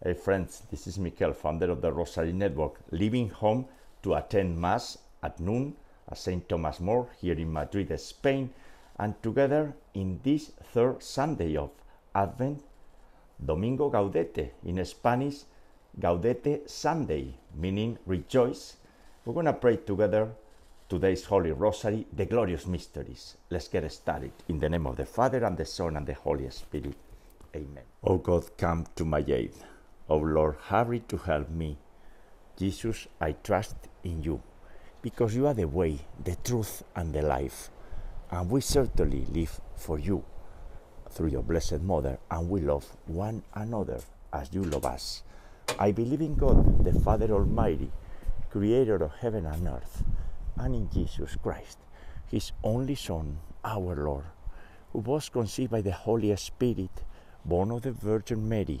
Hey friends, this is Mikel, founder of the Rosary Network, leaving home to attend Mass at noon at St. Thomas More here in Madrid, Spain, and together in this third Sunday of Advent, Domingo Gaudete, in Spanish, Gaudete Sunday, meaning rejoice. We're going to pray together today's Holy Rosary, the glorious mysteries. Let's get started. In the name of the Father, and the Son, and the Holy Spirit. Amen. O God, come to my aid. O Lord, hurry to help me. Jesus, I trust in you, because you are the way, the truth, and the life. And we certainly live for you through your Blessed Mother, and we love one another as you love us. I believe in God, the Father Almighty, creator of heaven and earth, and in Jesus Christ, his only Son, our Lord, who was conceived by the Holy Spirit, born of the Virgin Mary,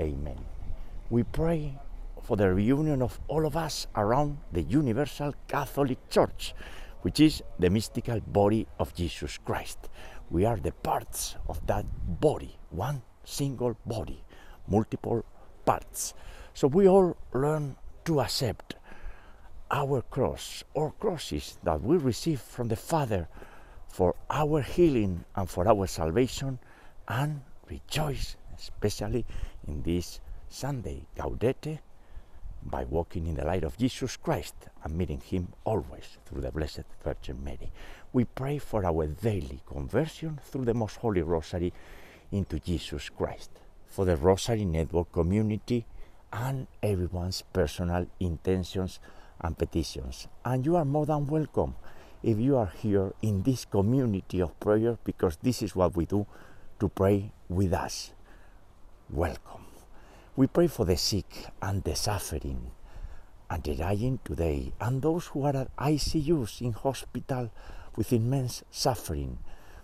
Amen. We pray for the reunion of all of us around the universal Catholic Church, which is the mystical body of Jesus Christ. We are the parts of that body, one single body, multiple parts. So we all learn to accept our cross or crosses that we receive from the Father for our healing and for our salvation and rejoice, especially in this Sunday, Gaudete, by walking in the light of Jesus Christ and meeting Him always through the Blessed Virgin Mary. We pray for our daily conversion through the Most Holy Rosary into Jesus Christ, for the Rosary Network community and everyone's personal intentions and petitions. And you are more than welcome if you are here in this community of prayer because this is what we do to pray with us. Welcome. We pray for the sick and the suffering and the dying today and those who are at ICUs in hospital with immense suffering,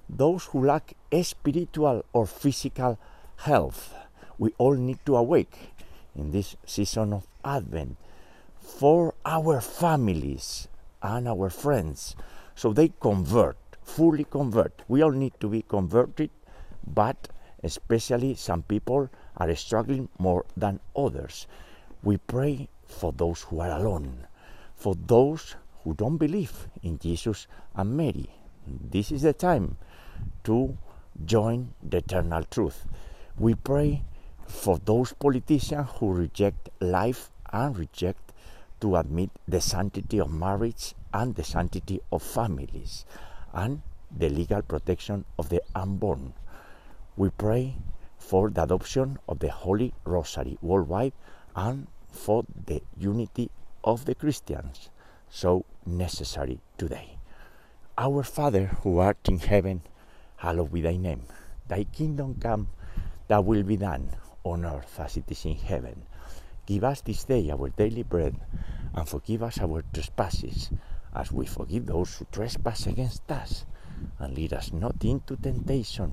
those who lack spiritual or physical health. We all need to awake in this season of Advent for our families and our friends so they convert, fully convert. We all need to be converted, but especially some people are struggling more than others. We pray for those who are alone, for those who don't believe in Jesus and Mary. This is the time to join the eternal truth. We pray for those politicians who reject life and reject to admit the sanctity of marriage and the sanctity of families and the legal protection of the unborn. We pray for the adoption of the Holy Rosary worldwide and for the unity of the Christians, so necessary today. Our Father who art in heaven, hallowed be thy name. Thy kingdom come, thy will be done on earth as it is in heaven. Give us this day our daily bread, and forgive us our trespasses, as we forgive those who trespass against us. And lead us not into temptation,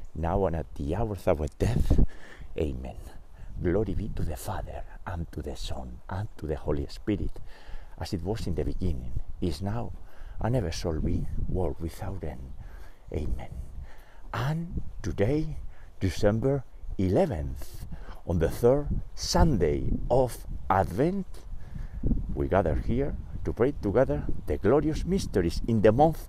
now and at the hour of our death. Amen. Glory be to the Father, and to the Son, and to the Holy Spirit, as it was in the beginning, is now, and ever shall be, world without end. Amen. And today, December 11th, on the third Sunday of Advent, we gather here to pray together the glorious mysteries in the month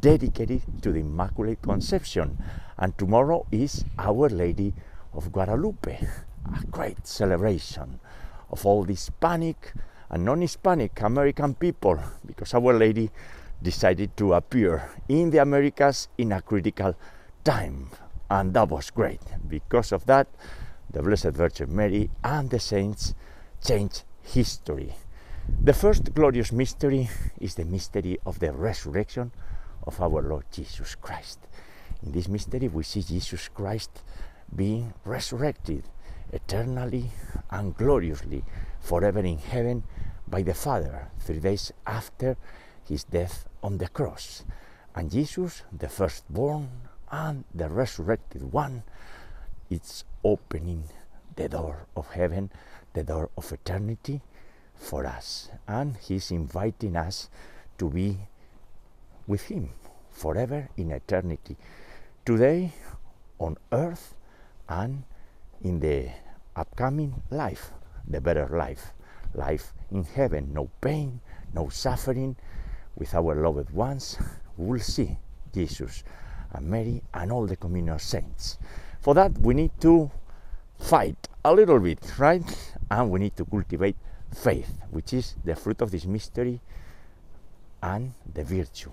dedicated to the Immaculate Conception. And tomorrow is Our Lady of Guadalupe, a great celebration of all the Hispanic and non Hispanic American people, because Our Lady decided to appear in the Americas in a critical time. And that was great. Because of that, the Blessed Virgin Mary and the saints changed history. The first glorious mystery is the mystery of the resurrection of our Lord Jesus Christ. In this mystery, we see Jesus Christ being resurrected eternally and gloriously forever in heaven by the Father three days after his death on the cross. And Jesus, the firstborn and the resurrected one, is opening the door of heaven, the door of eternity for us. And he's inviting us to be with him forever in eternity. Today on earth and in the upcoming life, the better life. Life in heaven, no pain, no suffering. With our loved ones, we'll see Jesus and Mary and all the communion saints. For that, we need to fight a little bit, right? And we need to cultivate faith, which is the fruit of this mystery and the virtue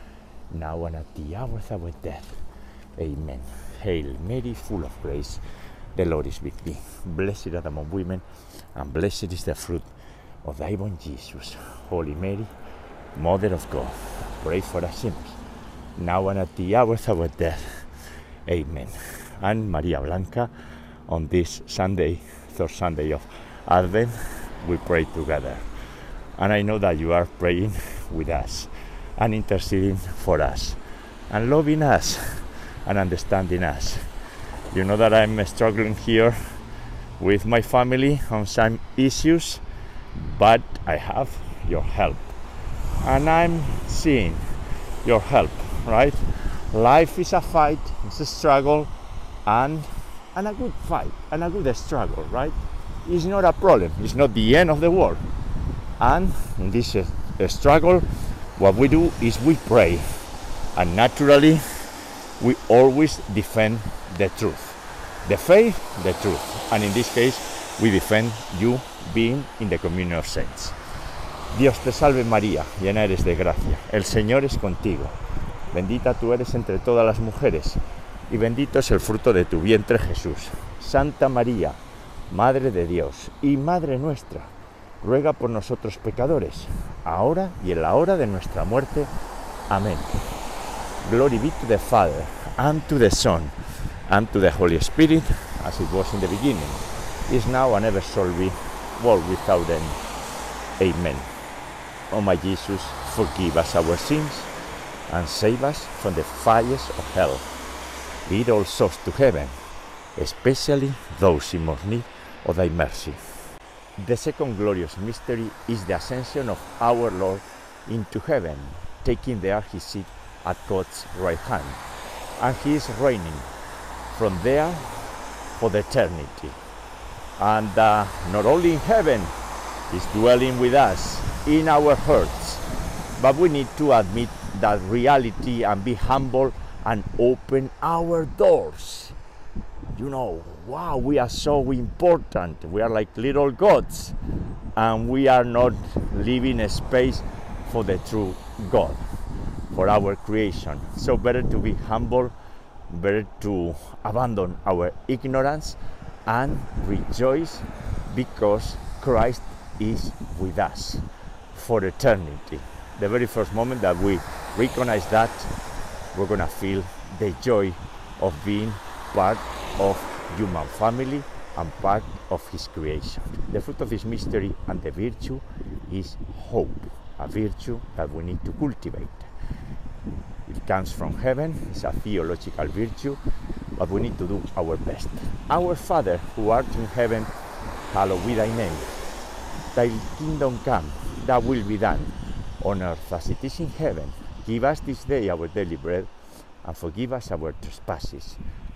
now and at the hour of our death. Amen. Hail Mary, full of grace, the Lord is with thee. Blessed art among women, and blessed is the fruit of thy womb, Jesus. Holy Mary, Mother of God, pray for us sinners, now and at the hour of our death. Amen. And Maria Blanca, on this Sunday, third Sunday of Advent, we pray together. And I know that you are praying with us and interceding for us and loving us and understanding us. You know that I'm struggling here with my family on some issues, but I have your help. And I'm seeing your help, right? Life is a fight, it's a struggle, and, and a good fight, and a good struggle, right? It's not a problem, it's not the end of the world. And in this uh, struggle, what we do is we pray, and naturally, we always defend the truth. The faith, the truth. And in this case, we defend you being in the communion of saints. Dios te salve María, llena eres de gracia. El Señor es contigo. Bendita tú eres entre todas las mujeres, y bendito es el fruto de tu vientre Jesús. Santa María, Madre de Dios y Madre nuestra, ruega por nosotros pecadores, ahora y en la hora de nuestra muerte. Amén. Glory be to the Father, and to the Son, and to the Holy Spirit, as it was in the beginning, is now, and ever shall be, world without end. Amen. O my Jesus, forgive us our sins and save us from the fires of hell. Lead all souls to heaven, especially those in most need of thy mercy. The second glorious mystery is the ascension of our Lord into heaven, taking there his seat at God's right hand. And he is reigning from there for the eternity. And uh, not only in heaven, he's dwelling with us in our hearts, but we need to admit that reality and be humble and open our doors. You know, wow, we are so important. We are like little gods, and we are not leaving a space for the true God, for our creation. So, better to be humble, better to abandon our ignorance and rejoice because Christ is with us for eternity. The very first moment that we recognize that, we're gonna feel the joy of being part of human family and part of his creation. The fruit of this mystery and the virtue is hope, a virtue that we need to cultivate. It comes from heaven, it's a theological virtue, but we need to do our best. Our Father who art in heaven, hallowed be thy name. Thy kingdom come, thy will be done, on earth as it is in heaven. Give us this day our daily bread, and forgive us our trespasses,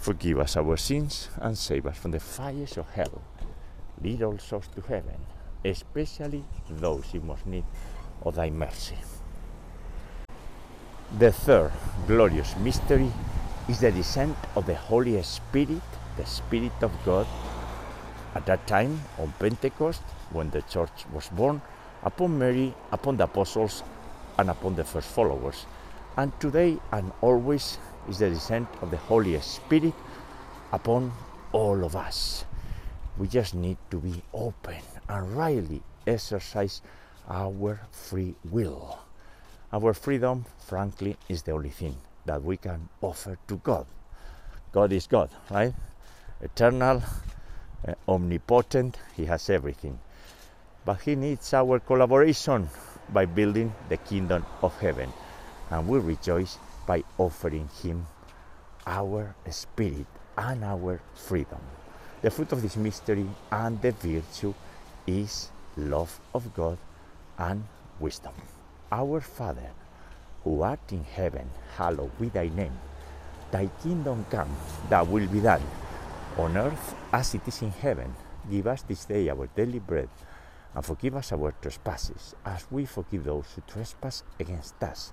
forgive us our sins and save us from the fires of hell. Lead all souls to heaven, especially those in most need of thy mercy. The third glorious mystery is the descent of the Holy Spirit, the Spirit of God, at that time on Pentecost, when the church was born, upon Mary, upon the apostles, and upon the first followers. And today and always is the descent of the Holy Spirit upon all of us. We just need to be open and rightly exercise our free will. Our freedom, frankly, is the only thing that we can offer to God. God is God, right? Eternal, uh, omnipotent, He has everything. But He needs our collaboration by building the kingdom of heaven. And we rejoice by offering Him our spirit and our freedom. The fruit of this mystery and the virtue is love of God and wisdom. Our Father, who art in heaven, hallowed be thy name. Thy kingdom come, thy will be done, on earth as it is in heaven. Give us this day our daily bread, and forgive us our trespasses, as we forgive those who trespass against us.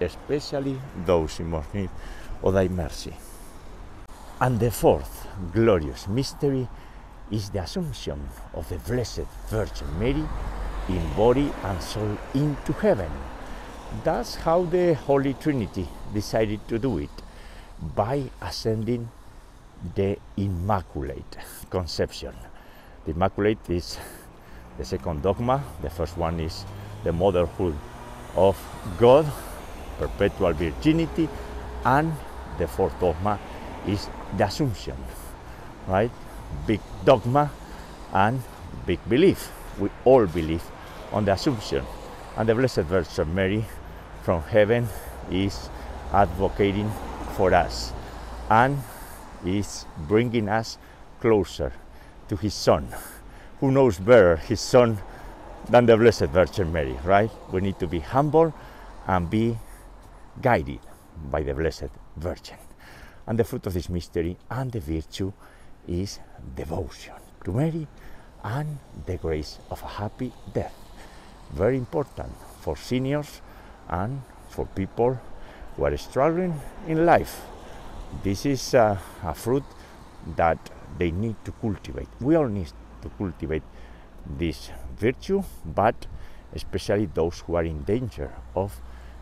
especially those in most need of thy mercy. And the fourth glorious mystery is the Assumption of the Blessed Virgin Mary in body and soul into heaven. That's how the Holy Trinity decided to do it by ascending the Immaculate Conception. The Immaculate is the second dogma, the first one is the motherhood of God, perpetual virginity, and the fourth dogma is the Assumption, right? Big dogma and big belief. We all believe on the Assumption. And the Blessed Virgin Mary from heaven is advocating for us and is bringing us closer to His Son. Who knows better His Son than the Blessed Virgin Mary, right? We need to be humble and be guided by the Blessed Virgin. And the fruit of this mystery and the virtue is devotion to Mary and the grace of a happy death. Very important for seniors and for people who are struggling in life. This is a, a fruit that they need to cultivate. We all need to cultivate this virtue, but especially those who are in danger of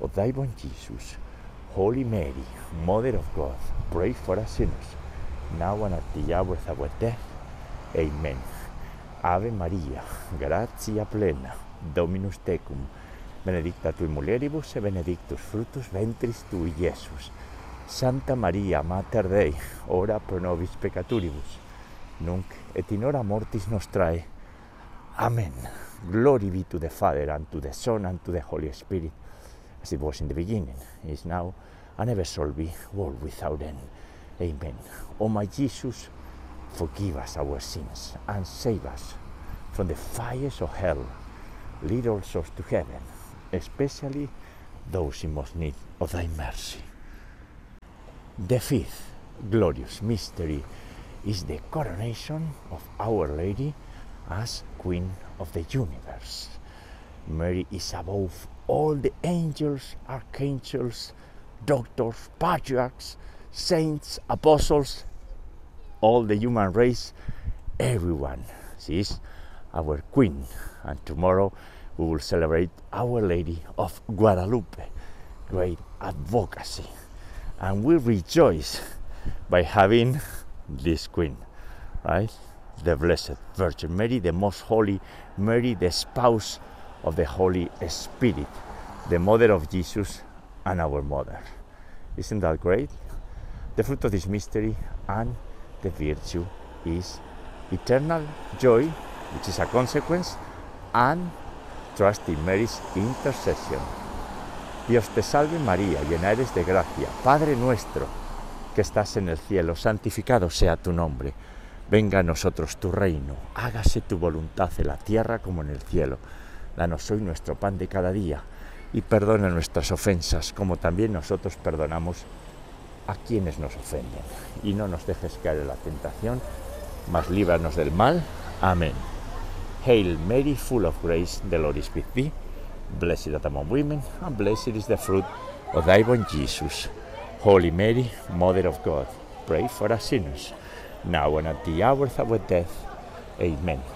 of thy born Jesus, Holy Mary, Mother of God, pray for us sinners, now and at the hour of our death. Amen. Ave Maria, gratia plena, Dominus tecum, benedicta tui mulieribus et benedictus fructus ventris tui, Iesus. Santa Maria, Mater Dei, ora pro nobis peccatoribus, nunc et in hora mortis nostrae. Amen. Glory be to the Father, and to the Son, and to the Holy Spirit, as it was in the beginning, is now, and ever shall be, world without end. Amen. O my Jesus, forgive us our sins, and save us from the fires of hell. Lead all souls to heaven, especially those in most need of thy mercy. The fifth glorious mystery is the coronation of Our Lady as Queen of the universe. Mary is above all the angels, archangels, doctors, patriarchs, saints, apostles, all the human race, everyone. She is our Queen, and tomorrow we will celebrate Our Lady of Guadalupe, great advocacy, and we rejoice by having this Queen, right? The Blessed Virgin Mary, the Most Holy Mary, the spouse of the Holy Spirit, the Mother of Jesus and our Mother. Isn't that great? The fruit of this mystery and the virtue is eternal joy, which is a consequence, and trust in Mary's intercession. Dios te salve María, llena eres de gracia, Padre nuestro, que estás en el cielo, santificado sea tu nombre. Venga a nosotros tu reino, hágase tu voluntad en la tierra como en el cielo. Danos hoy nuestro pan de cada día y perdona nuestras ofensas, como también nosotros perdonamos a quienes nos ofenden. Y no nos dejes caer en la tentación, mas líbranos del mal. Amén. Hail Mary, full of grace, the Lord is with thee. Blessed art among women, and blessed is the fruit of thy womb, Jesus. Holy Mary, Mother of God, pray for us sinners, now and at the hour of our death. Amen.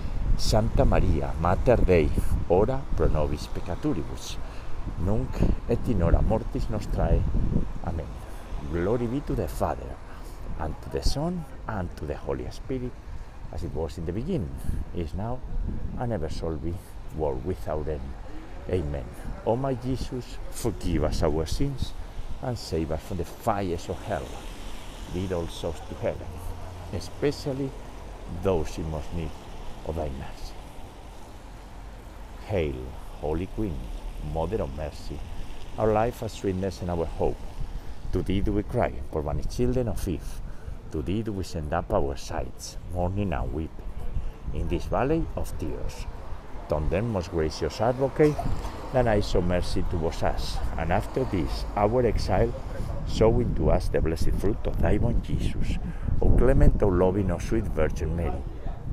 Santa Maria, Mater Dei, ora pro nobis peccatoribus, nunc et in hora mortis nostrae. Amen. Glory be to the Father, and to the Son, and to the Holy Spirit, as it was in the beginning, is now, and ever shall be, world without end. Amen. O my Jesus, forgive us our sins, and save us from the fires of hell. Lead all souls to heaven, especially those in most need of thy mercy. Hail, Holy Queen, Mother of Mercy, our life, our sweetness, and our hope. To thee do we cry, poor banished children of Eve. To thee do we send up our sighs, mourning and weeping, in this valley of tears. Turn then, most gracious advocate, Then I show mercy towards us, and after this, our exile, showing to us the blessed fruit of thy born Jesus. O clement, O loving, O sweet Virgin Mary,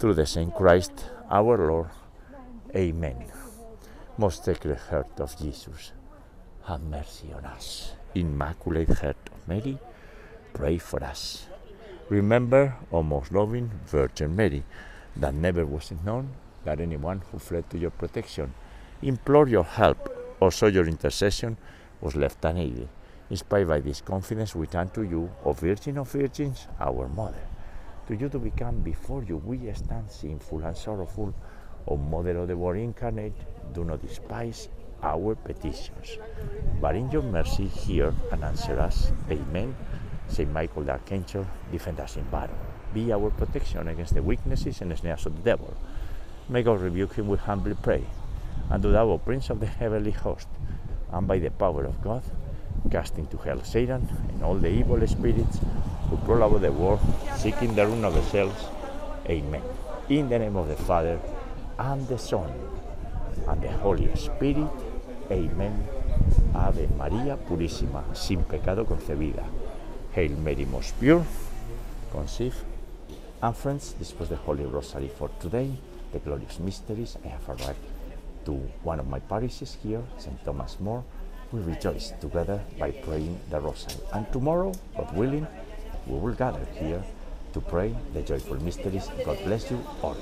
Through the same Christ our Lord. Amen. Most Sacred Heart of Jesus, have mercy on us. Immaculate Heart of Mary, pray for us. Remember, O most loving Virgin Mary, that never was it known that anyone who fled to your protection, implored your help, or sought your intercession was left unaided. Inspired by this confidence, we turn to you, O Virgin of Virgins, our Mother. To you to become before you we stand sinful and sorrowful. O Mother of the Word incarnate, do not despise our petitions, but in your mercy hear and answer us. Amen. Saint Michael the Archangel, defend us in battle. Be our protection against the weaknesses and snares of the devil. May God rebuke him, we humbly pray. And do thou, O Prince of the heavenly host, and by the power of God, cast into hell Satan and all the evil spirits prowl about the world, seeking the ruin of the. Amen. In the name of the Father, and the Son, and the Holy Spirit. Amen. Ave María Purísima, sin pecado concebida. Hail Mary, most pure, conceived. And friends, this was the Holy Rosary for today, the glorious mysteries. I have arrived to one of my parishes here, St. Thomas More. We rejoice together by praying the Rosary. And tomorrow, God willing, we will gather here to pray the joyful mysteries. God bless you all.